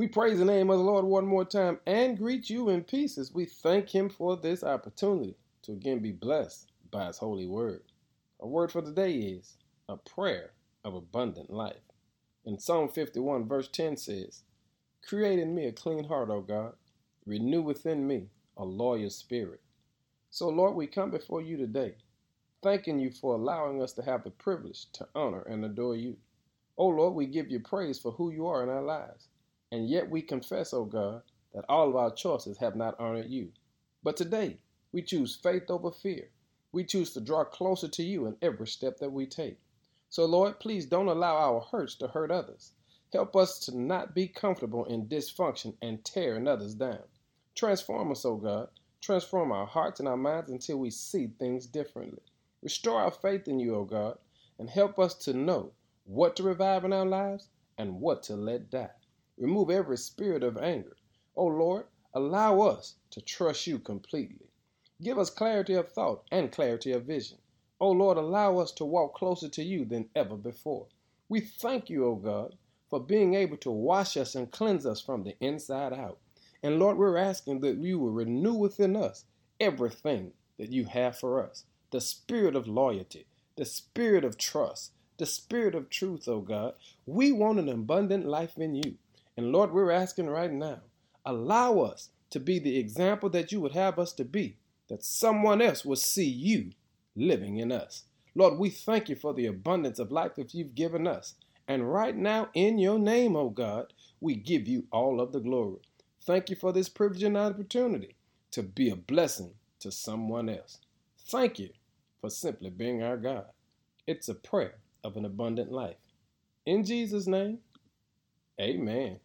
We praise the name of the Lord one more time and greet you in peace as we thank Him for this opportunity to again be blessed by His holy word. Our word for today is a prayer of abundant life. In Psalm 51, verse 10 says, Create in me a clean heart, O God, renew within me a loyal spirit. So, Lord, we come before you today, thanking you for allowing us to have the privilege to honor and adore you. O Lord, we give you praise for who you are in our lives. And yet we confess, O God, that all of our choices have not honored you. But today, we choose faith over fear. We choose to draw closer to you in every step that we take. So, Lord, please don't allow our hurts to hurt others. Help us to not be comfortable in dysfunction and tearing others down. Transform us, O God. Transform our hearts and our minds until we see things differently. Restore our faith in you, O God, and help us to know what to revive in our lives and what to let die. Remove every spirit of anger. O Lord, allow us to trust you completely. Give us clarity of thought and clarity of vision. O Lord, allow us to walk closer to you than ever before. We thank you, O God, for being able to wash us and cleanse us from the inside out. And Lord, we're asking that you will renew within us everything that you have for us the spirit of loyalty, the spirit of trust, the spirit of truth, O God. We want an abundant life in you. And Lord, we're asking right now, allow us to be the example that you would have us to be, that someone else will see you living in us. Lord, we thank you for the abundance of life that you've given us. And right now, in your name, O God, we give you all of the glory. Thank you for this privilege and opportunity to be a blessing to someone else. Thank you for simply being our God. It's a prayer of an abundant life. In Jesus' name, amen.